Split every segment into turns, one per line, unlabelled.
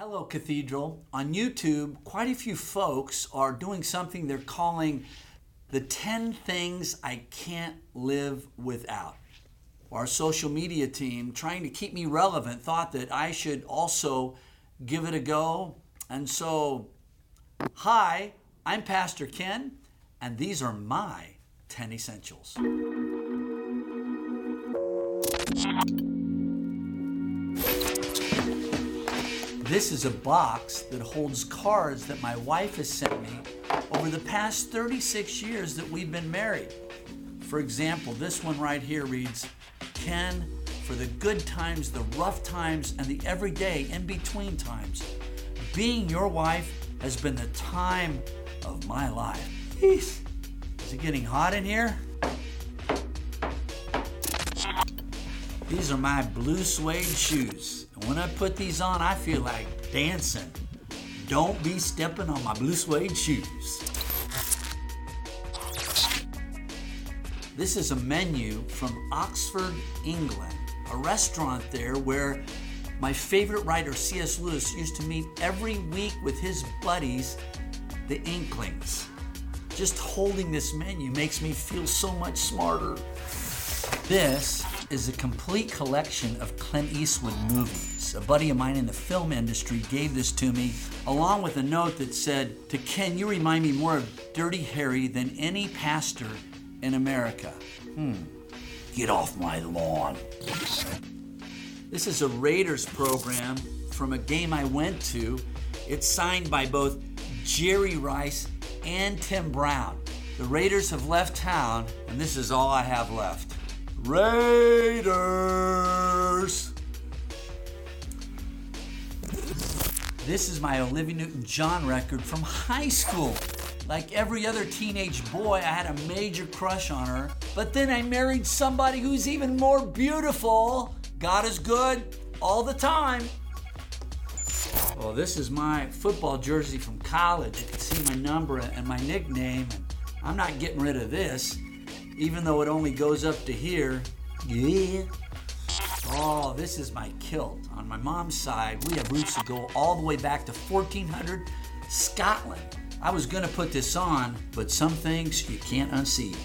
Hello, Cathedral. On YouTube, quite a few folks are doing something they're calling the 10 things I can't live without. Our social media team, trying to keep me relevant, thought that I should also give it a go. And so, hi, I'm Pastor Ken, and these are my 10 essentials. This is a box that holds cards that my wife has sent me over the past 36 years that we've been married. For example, this one right here reads Ken, for the good times, the rough times, and the everyday in between times. Being your wife has been the time of my life. Jeez. Is it getting hot in here? These are my blue suede shoes. When I put these on, I feel like dancing. Don't be stepping on my blue suede shoes. This is a menu from Oxford, England, a restaurant there where my favorite writer, C.S. Lewis, used to meet every week with his buddies, the Inklings. Just holding this menu makes me feel so much smarter. This is a complete collection of Clint Eastwood movies. A buddy of mine in the film industry gave this to me, along with a note that said, To Ken, you remind me more of Dirty Harry than any pastor in America. Hmm. Get off my lawn. This is a Raiders program from a game I went to. It's signed by both Jerry Rice and Tim Brown. The Raiders have left town, and this is all I have left. Raiders! This is my Olivia Newton John record from high school. Like every other teenage boy, I had a major crush on her. But then I married somebody who's even more beautiful. God is good all the time. Well, this is my football jersey from college. You can see my number and my nickname. I'm not getting rid of this, even though it only goes up to here. Yeah. Oh, this is my kilt. On my mom's side, we have roots that go all the way back to 1400 Scotland. I was gonna put this on, but some things you can't unsee.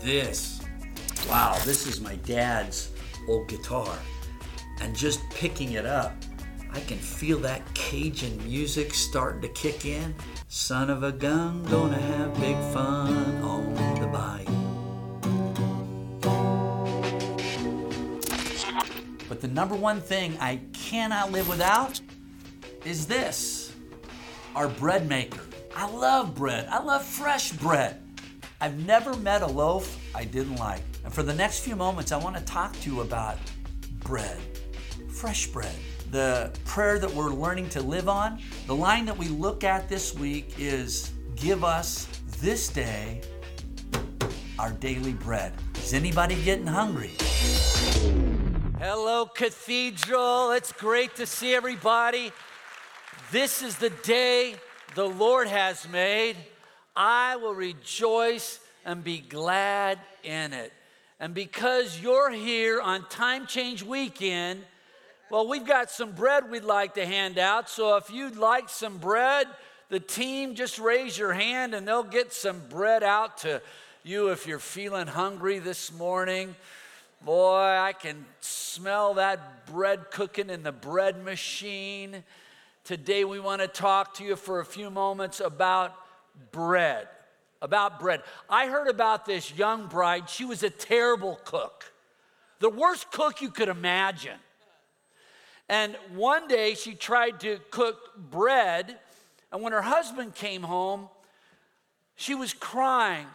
This, wow, this is my dad's old guitar. And just picking it up, I can feel that Cajun music starting to kick in. Son of a gun, gonna have big fun on the bayou. But the number one thing I cannot live without is this our bread maker. I love bread. I love fresh bread. I've never met a loaf I didn't like. And for the next few moments, I want to talk to you about bread, fresh bread. The prayer that we're learning to live on, the line that we look at this week is Give us this day our daily bread. Is anybody getting hungry? Hello, Cathedral. It's great to see everybody. This is the day the Lord has made. I will rejoice and be glad in it. And because you're here on Time Change Weekend, well, we've got some bread we'd like to hand out. So if you'd like some bread, the team just raise your hand and they'll get some bread out to you if you're feeling hungry this morning. Boy, I can smell that bread cooking in the bread machine. Today, we want to talk to you for a few moments about bread. About bread. I heard about this young bride. She was a terrible cook, the worst cook you could imagine. And one day she tried to cook bread, and when her husband came home, she was crying.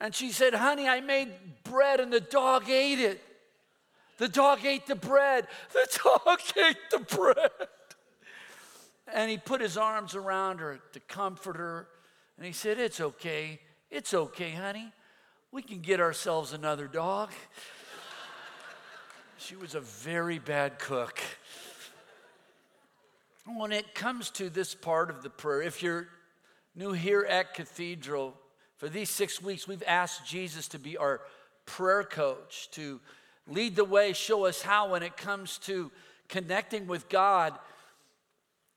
And she said, Honey, I made bread and the dog ate it. The dog ate the bread. The dog ate the bread. And he put his arms around her to comfort her. And he said, It's okay. It's okay, honey. We can get ourselves another dog. She was a very bad cook. When it comes to this part of the prayer, if you're new here at Cathedral, for these six weeks, we've asked Jesus to be our prayer coach, to lead the way, show us how when it comes to connecting with God.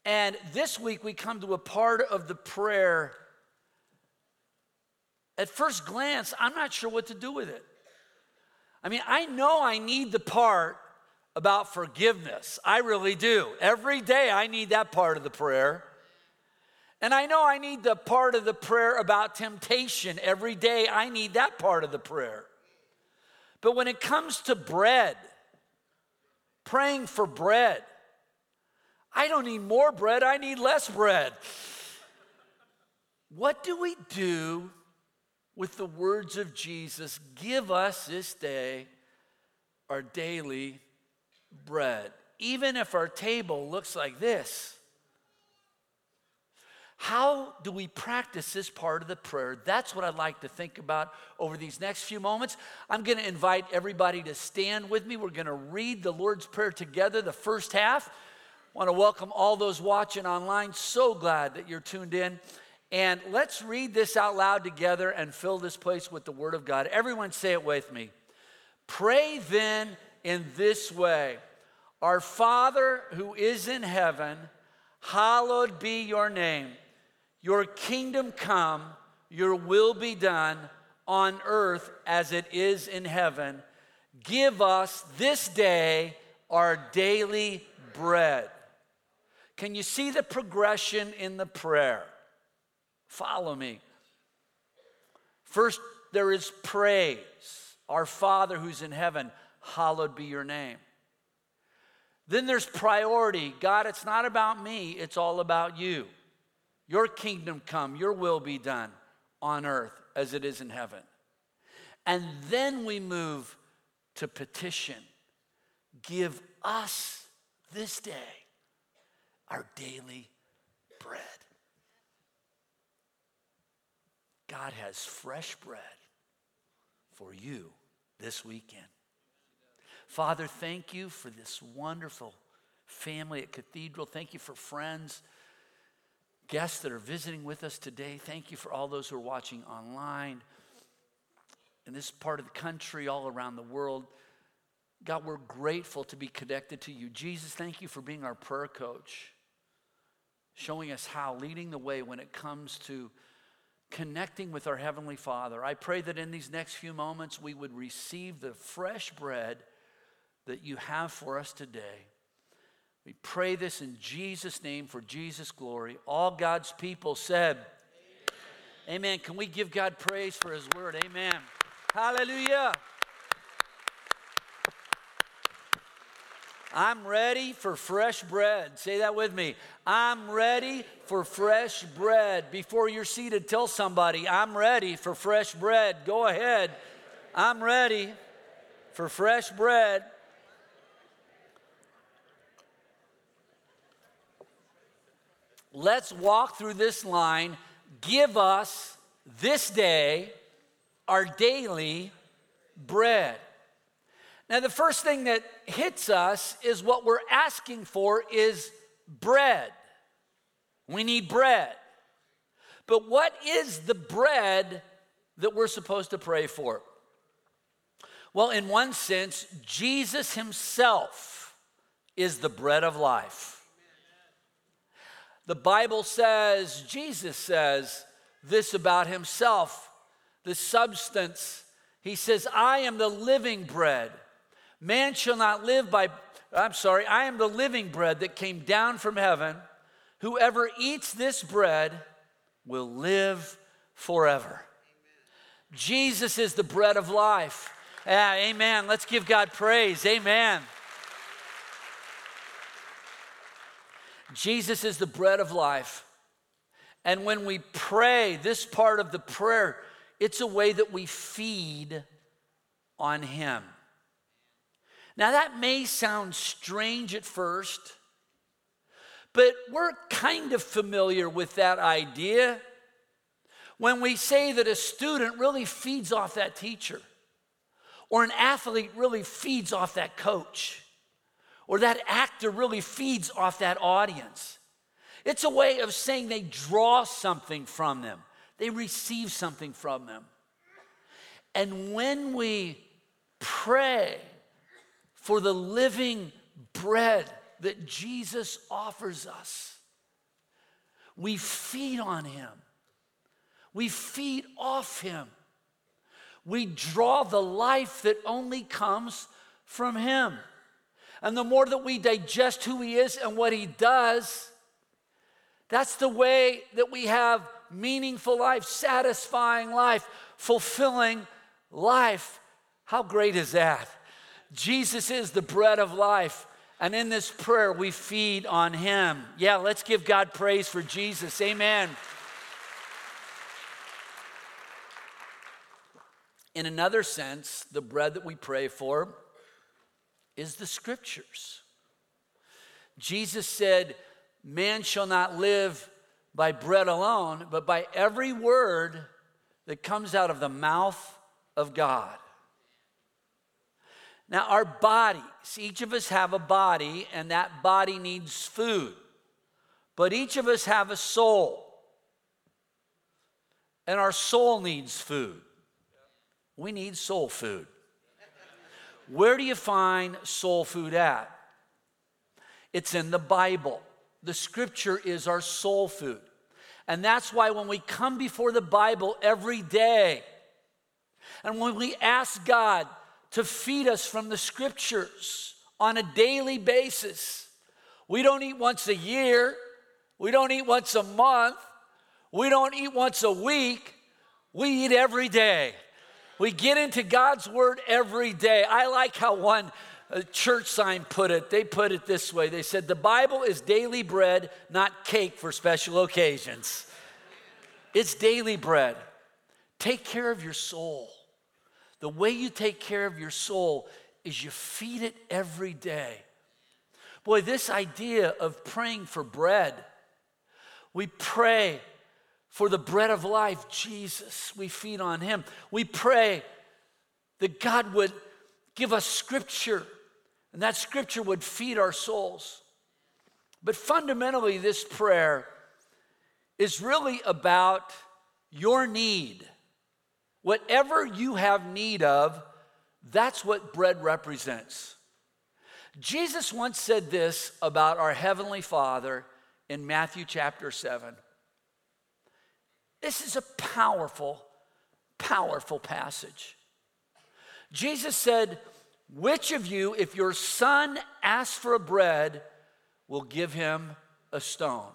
And this week we come to a part of the prayer. At first glance, I'm not sure what to do with it. I mean, I know I need the part about forgiveness. I really do. Every day I need that part of the prayer. And I know I need the part of the prayer about temptation. Every day I need that part of the prayer. But when it comes to bread, praying for bread, I don't need more bread, I need less bread. What do we do with the words of Jesus? Give us this day our daily bread, even if our table looks like this. How do we practice this part of the prayer? That's what I'd like to think about over these next few moments. I'm going to invite everybody to stand with me. We're going to read the Lord's Prayer together, the first half. I want to welcome all those watching online. So glad that you're tuned in. And let's read this out loud together and fill this place with the Word of God. Everyone say it with me. Pray then in this way Our Father who is in heaven, hallowed be your name. Your kingdom come, your will be done on earth as it is in heaven. Give us this day our daily bread. Can you see the progression in the prayer? Follow me. First, there is praise. Our Father who's in heaven, hallowed be your name. Then there's priority. God, it's not about me, it's all about you. Your kingdom come, your will be done on earth as it is in heaven. And then we move to petition. Give us this day our daily bread. God has fresh bread for you this weekend. Father, thank you for this wonderful family at Cathedral. Thank you for friends guests that are visiting with us today. Thank you for all those who are watching online in this part of the country, all around the world. God, we're grateful to be connected to you. Jesus, thank you for being our prayer coach, showing us how, leading the way when it comes to connecting with our Heavenly Father. I pray that in these next few moments we would receive the fresh bread that you have for us today. We pray this in Jesus' name for Jesus' glory. All God's people said, Amen. Amen. Can we give God praise for His word? Amen. Hallelujah. I'm ready for fresh bread. Say that with me. I'm ready for fresh bread. Before you're seated, tell somebody, I'm ready for fresh bread. Go ahead. I'm ready for fresh bread. let's walk through this line. Give us this day our daily bread. Now, the first thing that hits us is what we're asking for is bread. We need bread. But what is the bread that we're supposed to pray for? Well, in one sense, Jesus himself is the bread of life. The Bible says, Jesus says this about himself, the substance. He says, I am the living bread. Man shall not live by, I'm sorry, I am the living bread that came down from heaven. Whoever eats this bread will live forever. Amen. Jesus is the bread of life. Yeah, amen. Let's give God praise. Amen. Jesus is the bread of life. And when we pray, this part of the prayer, it's a way that we feed on Him. Now, that may sound strange at first, but we're kind of familiar with that idea when we say that a student really feeds off that teacher, or an athlete really feeds off that coach or that actor really feeds off that audience. It's a way of saying they draw something from them, they receive something from them. And when we pray for the living bread that Jesus offers us. We feed on him, we feed off him. We draw the life that only comes from him. And the more that we digest who he is and what he does, that's the way that we have meaningful life, satisfying life, fulfilling life. How great is that? Jesus is the bread of life. And in this prayer, we feed on him. Yeah, let's give God praise for Jesus. Amen. In another sense, the bread that we pray for is the scriptures. Jesus said, Man shall not live by bread alone, but by every word that comes out of the mouth of God. Now, our bodies, each of us have a body, and that body needs food. But each of us have a soul, and our soul needs food. We need soul food. Where do you find soul food at? It's in the Bible. The scripture is our soul food. And that's why when we come before the Bible every day, and when we ask God to feed us from the scriptures on a daily basis, we don't eat once a year, we don't eat once a month, we don't eat once a week, we eat every day. We get into God's word every day. I like how one uh, church sign put it. They put it this way they said, The Bible is daily bread, not cake for special occasions. It's daily bread. Take care of your soul. The way you take care of your soul is you feed it every day. Boy, this idea of praying for bread, we pray for the bread of life, Jesus. We feed on him. We pray that God would give us scripture and that scripture would feed our souls. But fundamentally, this prayer is really about your need. Whatever you have need of, that's what bread represents. Jesus once said this about our Heavenly Father in Matthew chapter 7. This is a powerful, powerful passage. Jesus said, Which of you, if your son asks for a bread, will give him a stone?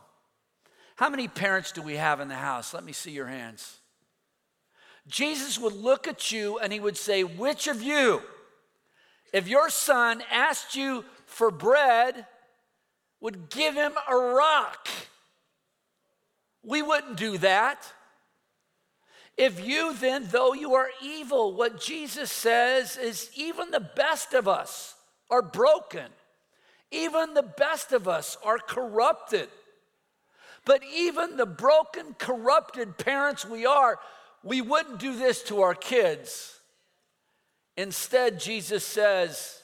How many parents do we have in the house? Let me see your hands. Jesus would look at you and he would say, Which of you, if your son asked you for bread, would give him a rock? We wouldn't do that. If you then, though you are evil, what Jesus says is even the best of us are broken, even the best of us are corrupted. But even the broken, corrupted parents we are, we wouldn't do this to our kids. Instead, Jesus says,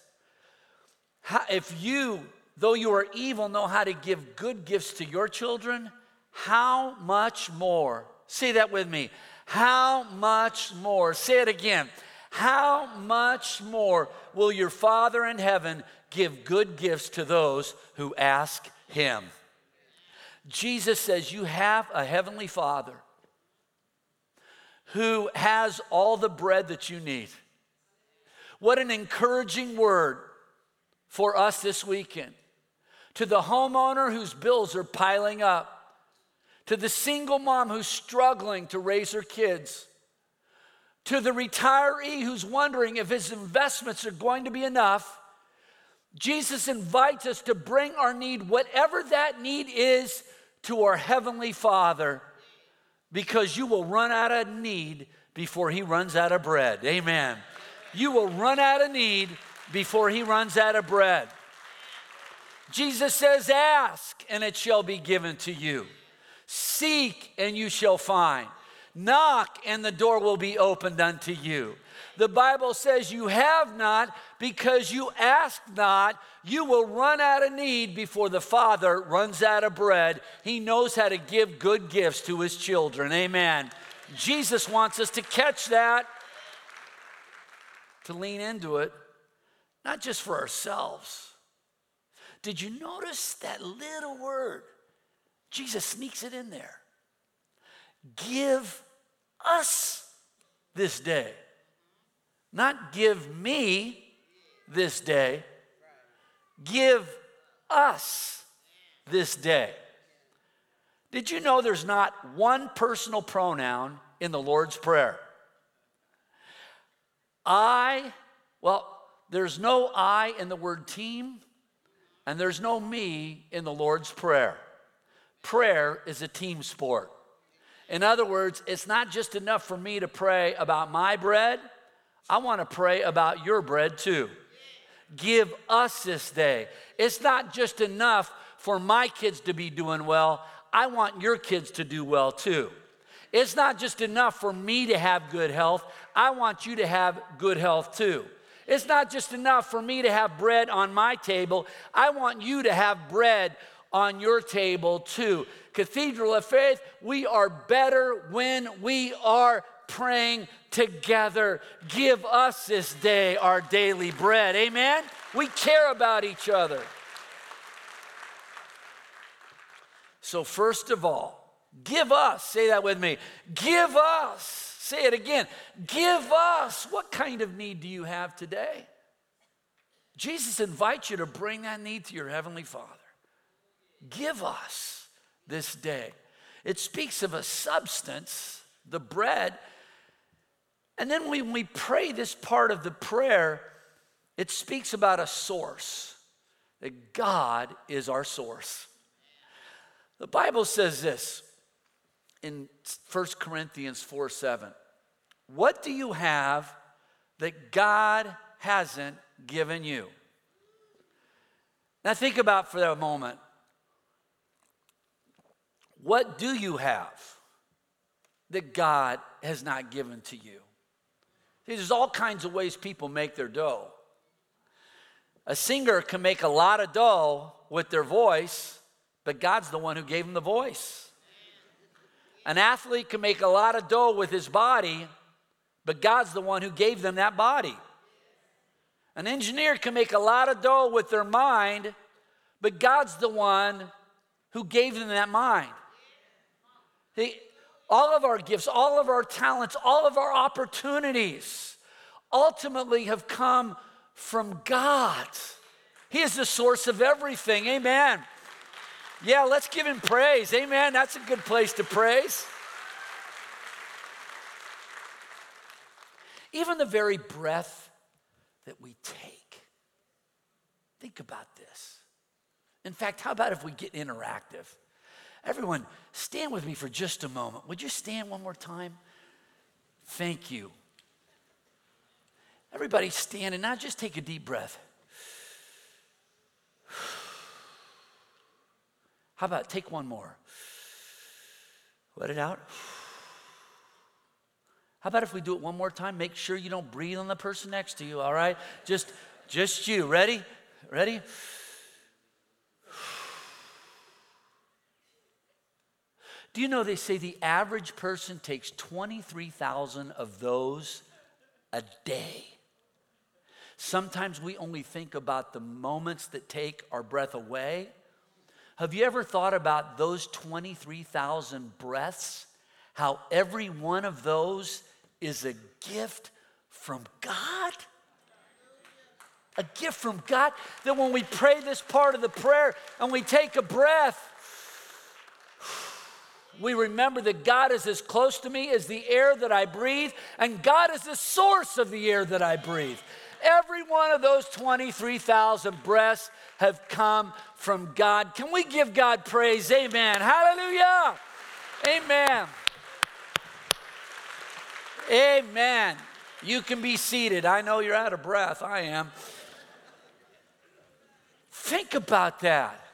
if you, though you are evil, know how to give good gifts to your children, how much more? Say that with me. How much more? Say it again. How much more will your Father in heaven give good gifts to those who ask him? Jesus says, You have a heavenly Father who has all the bread that you need. What an encouraging word for us this weekend. To the homeowner whose bills are piling up, to the single mom who's struggling to raise her kids, to the retiree who's wondering if his investments are going to be enough, Jesus invites us to bring our need, whatever that need is, to our Heavenly Father because you will run out of need before He runs out of bread. Amen. You will run out of need before He runs out of bread. Jesus says, Ask, and it shall be given to you. Seek and you shall find. Knock and the door will be opened unto you. The Bible says you have not because you ask not. You will run out of need before the Father runs out of bread. He knows how to give good gifts to his children. Amen. Jesus wants us to catch that, to lean into it, not just for ourselves did you notice that little word? Jesus sneaks it in there. Give us this day. Not give me this day. Give us this day. Did you know there's not one personal pronoun in the Lord's Prayer? I, well, there's no I in the word team, and there's no me in the Lord's Prayer. Prayer is a team sport. In other words, it's not just enough for me to pray about my bread, I want to pray about your bread too. Give us this day. It's not just enough for my kids to be doing well, I want your kids to do well too. It's not just enough for me to have good health, I want you to have good health too. It's not just enough for me to have bread on my table, I want you to have bread on your table too. Cathedral of Faith, we are better when we are praying together. Give us this day our daily bread. Amen? We care about each other. So, first of all, give us, say that with me, give us, say it again, give us. What kind of need do you have today? Jesus invites you to bring that need to your Heavenly Father. Give us this day. It speaks of a substance, the bread. And then when we pray this part of the prayer, it speaks about a source, that God is our source. The Bible says this in 1 Corinthians 4 7. What do you have that God hasn't given you? Now, think about for a moment what do you have that God has not given to you? There's all kinds of ways people make their dough. A singer can make a lot of dough with their voice, but God's the one who gave him the voice. An athlete can make a lot of dough with his body, but God's the one who gave them that body. An engineer can make a lot of dough with their mind, but God's the one who gave them that mind all of our gifts, all of our talents, all of our opportunities ultimately have come from God. He is the source of everything. Amen. Yeah, let's give him praise. Amen. That's a good place to praise. Even the very breath that we take. Think about this. In fact, how about if we get interactive? Everyone, stand with me for just a moment. Would you stand one more time? Thank you. Everybody stand and now just take a deep breath. How about take one more? Let it out. How about if we do it one more time? Make sure you don't breathe on the person next to you, all right? Just just you. Ready? Ready? Do you know they say the average person takes 23,000 of those a day? Sometimes we only think about the moments that take our breath away. Have you ever thought about those 23,000 breaths? How every one of those is a gift from God? A gift from God. That when we pray this part of the prayer and we take a breath, we remember that God is as close to me as the air that I breathe, and God is the source of the air that I breathe. Every one of those 23,000 breaths have come from God. Can we give God praise? Amen. Hallelujah. Amen. Amen. You can be seated. I know you're out of breath. I am. Think about that.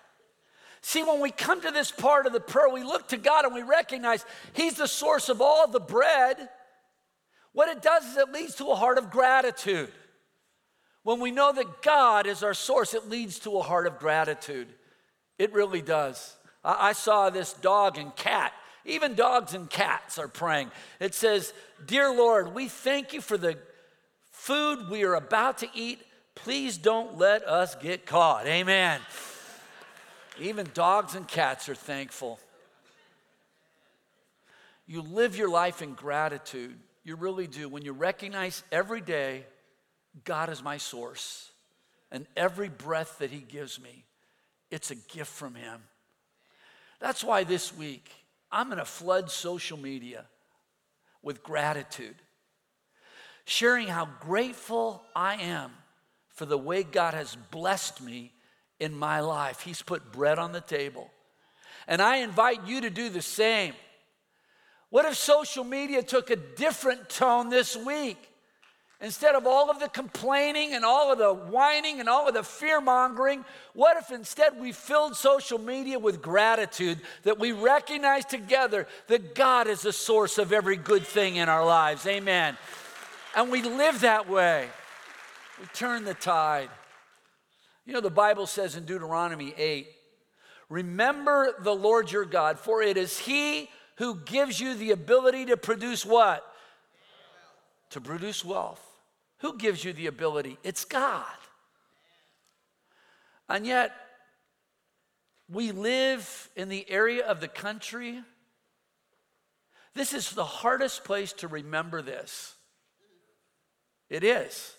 See, when we come to this part of the prayer, we look to God and we recognize He's the source of all the bread. What it does is it leads to a heart of gratitude. When we know that God is our source, it leads to a heart of gratitude. It really does. I saw this dog and cat. Even dogs and cats are praying. It says, Dear Lord, we thank you for the food we are about to eat. Please don't let us get caught. Amen. Even dogs and cats are thankful. You live your life in gratitude. You really do. When you recognize every day, God is my source, and every breath that He gives me, it's a gift from Him. That's why this week, I'm going to flood social media with gratitude, sharing how grateful I am for the way God has blessed me in my life. He's put bread on the table. And I invite you to do the same. What if social media took a different tone this week? Instead of all of the complaining and all of the whining and all of the fear mongering, what if instead we filled social media with gratitude that we recognize together that God is the source of every good thing in our lives? Amen. And we live that way. We turn the tide. You know, the Bible says in Deuteronomy 8 Remember the Lord your God, for it is He who gives you the ability to produce what? To produce wealth. Who gives you the ability? It's God. And yet, we live in the area of the country. This is the hardest place to remember this. It is.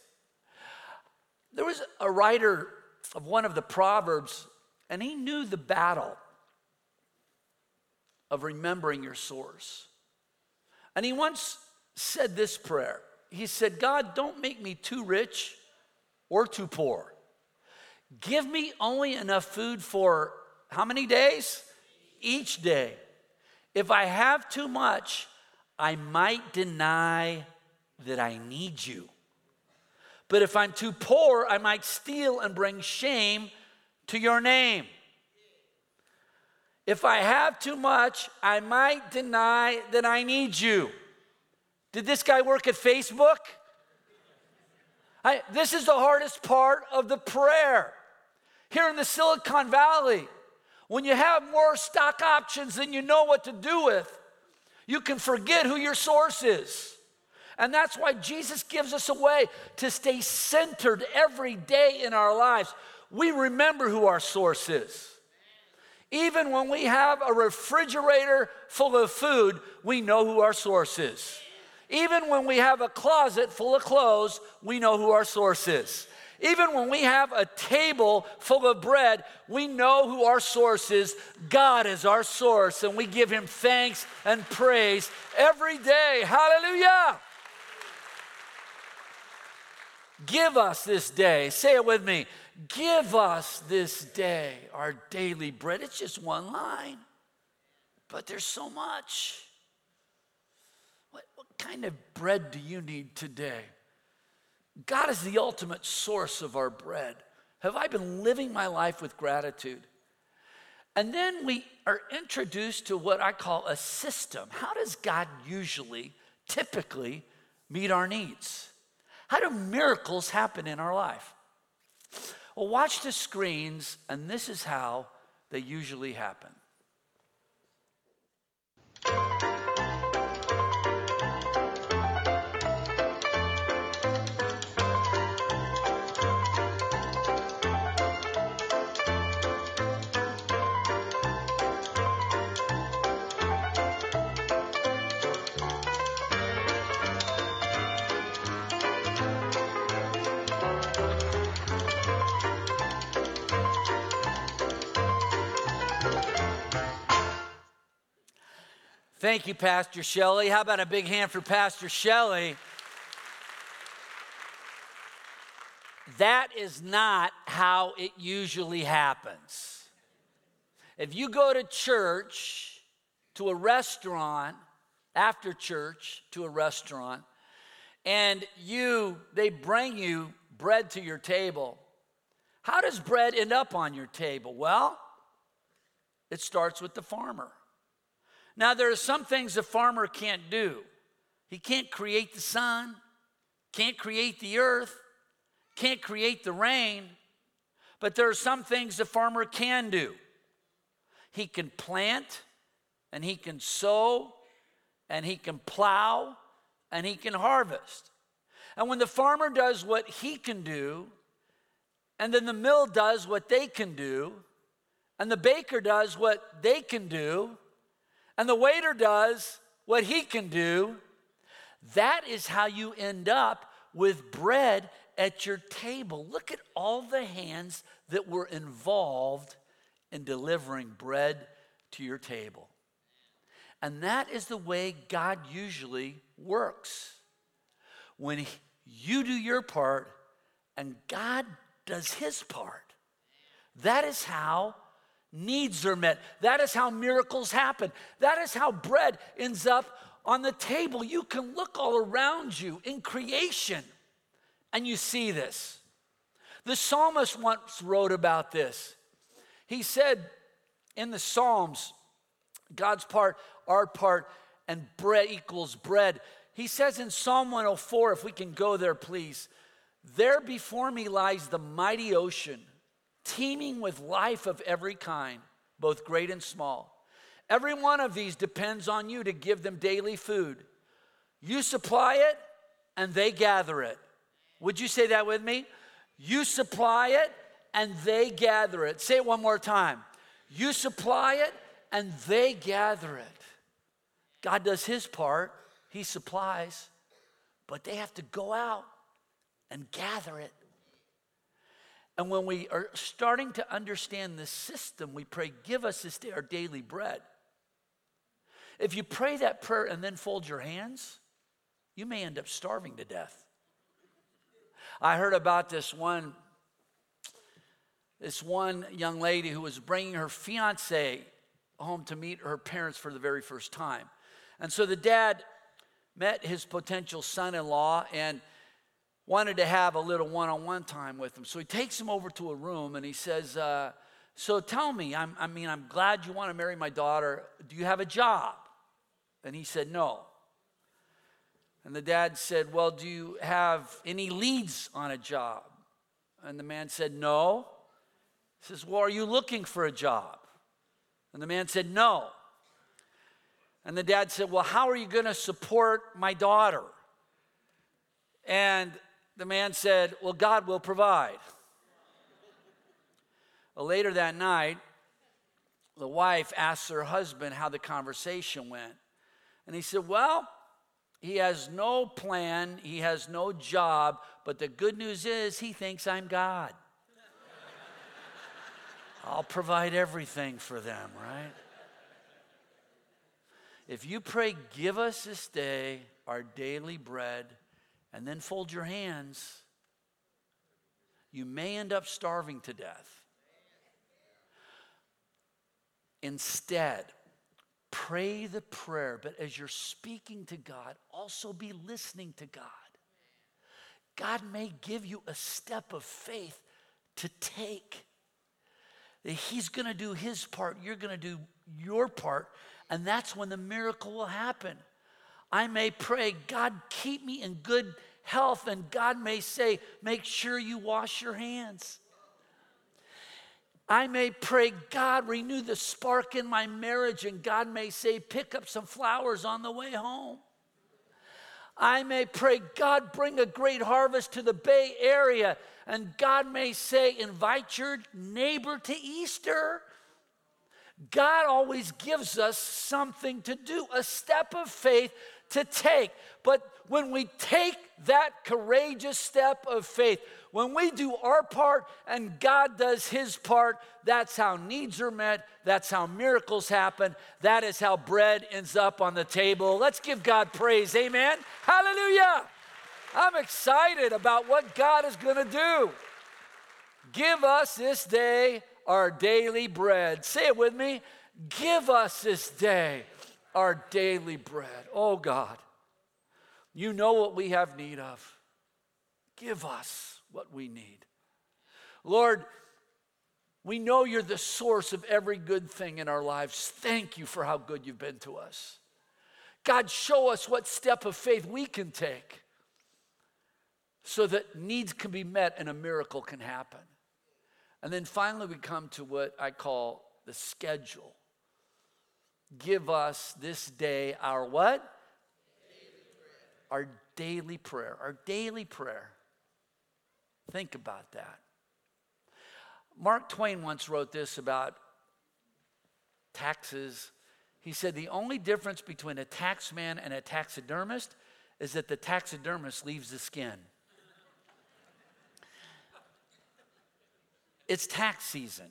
There was a writer of one of the Proverbs, and he knew the battle of remembering your source. And he once said this prayer he said, God, don't make me too rich or too poor. Give me only enough food for how many days? Each day. If I have too much, I might deny that I need you. But if I'm too poor, I might steal and bring shame to your name. If I have too much, I might deny that I need you. Did this guy work at Facebook? I, this is the hardest part of the prayer. Here in the Silicon Valley, when you have more stock options than you know what to do with, you can forget who your source is. And that's why Jesus gives us a way to stay centered every day in our lives. We remember who our source is. Even when we have a refrigerator full of food, we know who our source is. Even when we have a closet full of clothes, we know who our source is. Even when we have a table full of bread, we know who our source is. God is our source, and we give him thanks and praise every day. Hallelujah. Give us this day, say it with me. Give us this day our daily bread. It's just one line, but there's so much What kind of bread do you need today? God is the ultimate source of our bread. Have I been living my life with gratitude? And then we are introduced to what I call a system. How does God usually, typically, meet our needs? How do miracles happen in our life? Well, watch the screens, and this is how they usually happen. Thank you, Pastor Shelley. How about a big hand for Pastor Shelley? That is not how it usually happens. If you go to church, to a restaurant, after church, to a restaurant, and you, they bring you bread to your table, how does bread end up on your table? Well, it starts with the farmer. Now, there are some things a farmer can't do. He can't create the sun, can't create the earth, can't create the rain, but there are some things the farmer can do. He can plant, and he can sow, and he can plow, and he can harvest. And when the farmer does what he can do, and then the mill does what they can do, and the baker does what they can do, and the waiter does what he can do, that is how you end up with bread at your table. Look at all the hands that were involved in delivering bread to your table. And that is the way God usually works. When you do your part and God does his part, that is how needs are met. That is how miracles happen. That is how bread ends up on the table. You can look all around you in creation and you see this. The psalmist once wrote about this. He said in the Psalms, God's part, our part, and bread equals bread. He says in Psalm 104, if we can go there, please, there before me lies the mighty ocean, teeming with life of every kind, both great and small. Every one of these depends on you to give them daily food. You supply it, and they gather it. Would you say that with me? You supply it and they gather it. Say it one more time. You supply it and they gather it. God does his part, he supplies, but they have to go out and gather it. And when we are starting to understand the system, we pray, Give us this day our daily bread. If you pray that prayer and then fold your hands, you may end up starving to death. I heard about this one this one young lady who was bringing her fiance home to meet her parents for the very first time. And so the dad met his potential son in law and wanted to have a little one on one time with him. So he takes him over to a room and he says, uh, So tell me, I'm, I mean, I'm glad you want to marry my daughter. Do you have a job? And he said, No. And the dad said, Well, do you have any leads on a job? And the man said, No. He says, Well, are you looking for a job? And the man said, No. And the dad said, Well, how are you going to support my daughter? And the man said, Well, God will provide. Well, later that night, the wife asked her husband how the conversation went. And he said, Well, he has no plan, he has no job, but the good news is he thinks I'm God. I'll provide everything for them, right? If you pray, give us this day our daily bread, and then fold your hands, you may end up starving to death. Instead, Pray the prayer, but as you're speaking to God, also be listening to God. God may give you a step of faith to take. He's going to do His part, you're going to do your part, and that's when the miracle will happen. I may pray, God, keep me in good health, and God may say, make sure you wash your hands. I may pray, God, renew the spark in my marriage, and God may say, pick up some flowers on the way home. I may pray, God, bring a great harvest to the Bay Area, and God may say, invite your neighbor to Easter. God always gives us something to do, a step of faith to take. But when we take that courageous step of faith, when we do our part and God does his part, that's how needs are met. That's how miracles happen. That is how bread ends up on the table. Let's give God praise. Amen. Hallelujah. I'm excited about what God is going to do. Give us this day our daily bread. Say it with me. Give us this day our daily bread. Oh God, you know what we have need of. Give us what we need. Lord, we know you're the source of every good thing in our lives. Thank you for how good you've been to us. God, show us what step of faith we can take so that needs can be met and a miracle can happen. And then finally, we come to what I call the schedule. Give us this day our what? Daily our daily prayer. Our daily prayer. Think about that. Mark Twain once wrote this about taxes. He said the only difference between a taxman and a taxidermist is that the taxidermist leaves the skin. it's tax season.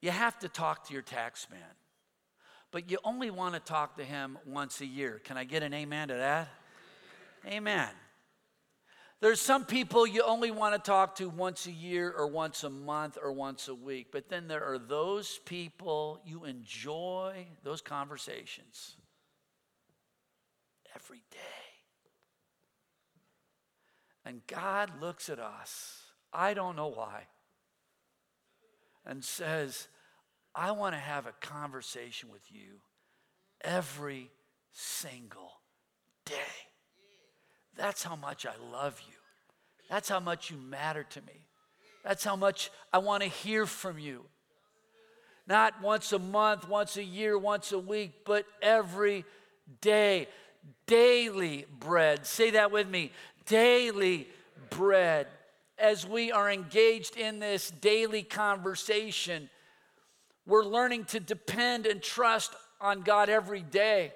You have to talk to your taxman, but you only want to talk to him once a year. Can I get an amen to that? Amen. There's some people you only want to talk to once a year or once a month or once a week, but then there are those people you enjoy those conversations every day. And God looks at us, I don't know why, and says, I want to have a conversation with you every single day. That's how much I love you. That's how much you matter to me. That's how much I want to hear from you. Not once a month, once a year, once a week, but every day. Daily bread. Say that with me. Daily bread. As we are engaged in this daily conversation, we're learning to depend and trust on God every day.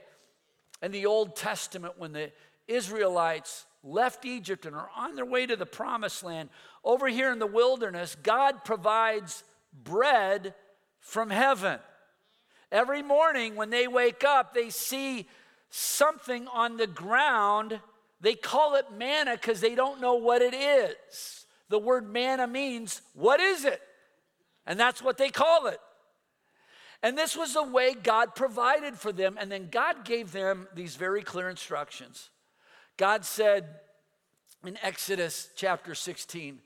In the Old Testament, when the Israelites left Egypt and are on their way to the promised land, over here in the wilderness, God provides bread from heaven. Every morning when they wake up, they see something on the ground. They call it manna because they don't know what it is. The word manna means, what is it? And that's what they call it. And this was the way God provided for them. And then God gave them these very clear instructions. God said in Exodus chapter 16,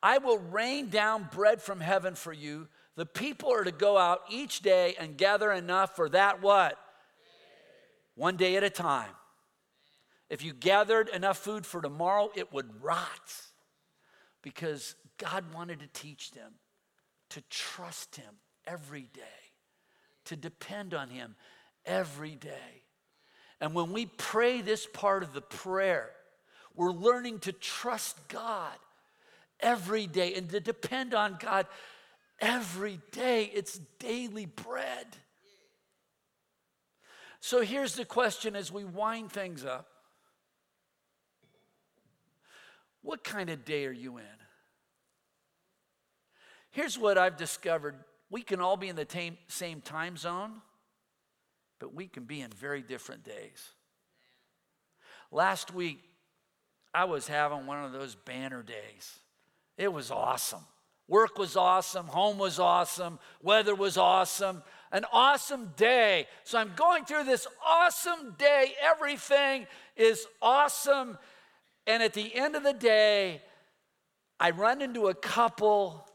I will rain down bread from heaven for you. The people are to go out each day and gather enough for that what? One day at a time. If you gathered enough food for tomorrow, it would rot. Because God wanted to teach them to trust Him every day, to depend on Him every day. And when we pray this part of the prayer, we're learning to trust God every day and to depend on God every day. It's daily bread. So here's the question as we wind things up What kind of day are you in? Here's what I've discovered we can all be in the same time zone but we can be in very different days. Last week, I was having one of those banner days. It was awesome. Work was awesome, home was awesome, weather was awesome, an awesome day. So I'm going through this awesome day. Everything is awesome. And at the end of the day, I run into a couple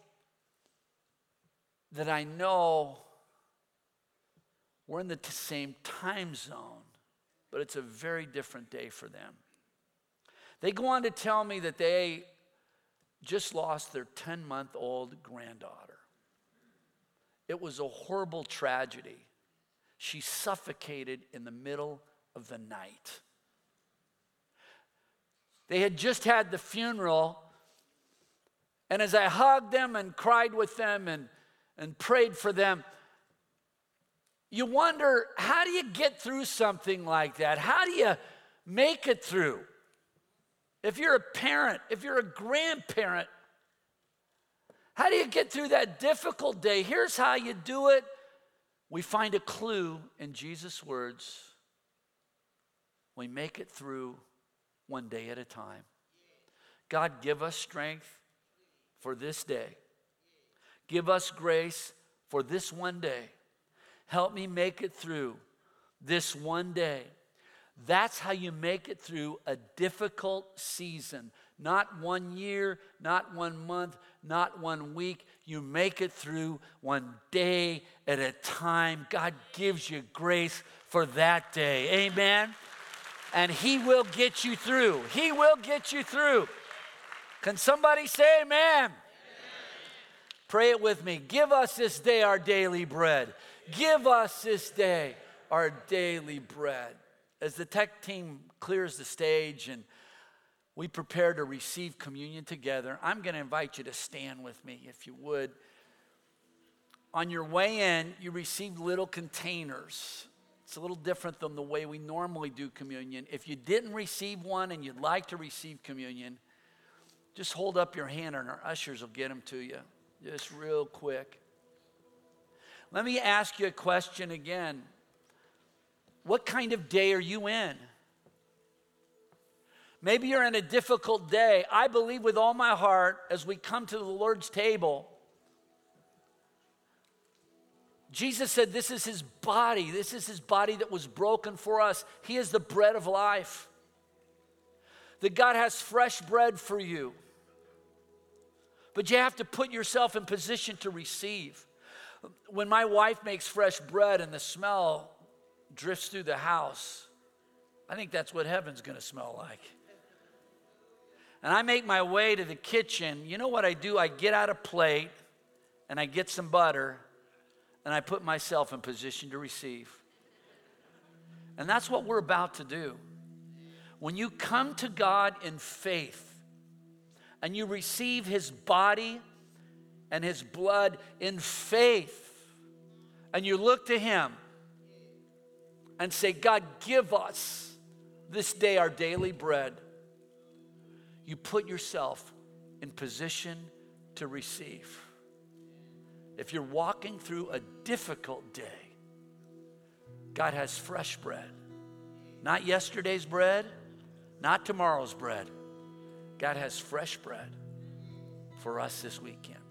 that I know we're in the same time zone, but it's a very different day for them. They go on to tell me that they just lost their 10 month old granddaughter. It was a horrible tragedy. She suffocated in the middle of the night. They had just had the funeral, and as I hugged them and cried with them and, and prayed for them, you wonder how do you get through something like that? How do you make it through? If you're a parent, if you're a grandparent, how do you get through that difficult day? Here's how you do it. We find a clue in Jesus' words. We make it through one day at a time. God, give us strength for this day. Give us grace for this one day. Help me make it through this one day. That's how you make it through a difficult season. Not one year, not one month, not one week. You make it through one day at a time. God gives you grace for that day. Amen. And He will get you through. He will get you through. Can somebody say amen? Pray it with me. Give us this day our daily bread. Give us this day our daily bread. As the tech team clears the stage and we prepare to receive communion together, I'm going to invite you to stand with me, if you would. on your way in, you received little containers. It's a little different than the way we normally do communion. If you didn't receive one and you'd like to receive communion, just hold up your hand and our ushers will get them to you. Just real quick. Let me ask you a question again. What kind of day are you in? Maybe you're in a difficult day. I believe with all my heart as we come to the Lord's table, Jesus said, This is his body. This is his body that was broken for us. He is the bread of life. That God has fresh bread for you. But you have to put yourself in position to receive. When my wife makes fresh bread and the smell drifts through the house, I think that's what heaven's gonna smell like. And I make my way to the kitchen. You know what I do? I get out a plate and I get some butter and I put myself in position to receive. And that's what we're about to do. When you come to God in faith and you receive His body and His blood in faith, and you look to Him and say, God, give us this day our daily bread, you put yourself in position to receive if you're walking through a difficult day, God has fresh bread. Not yesterday's bread, not tomorrow's bread. God has fresh bread for us this weekend.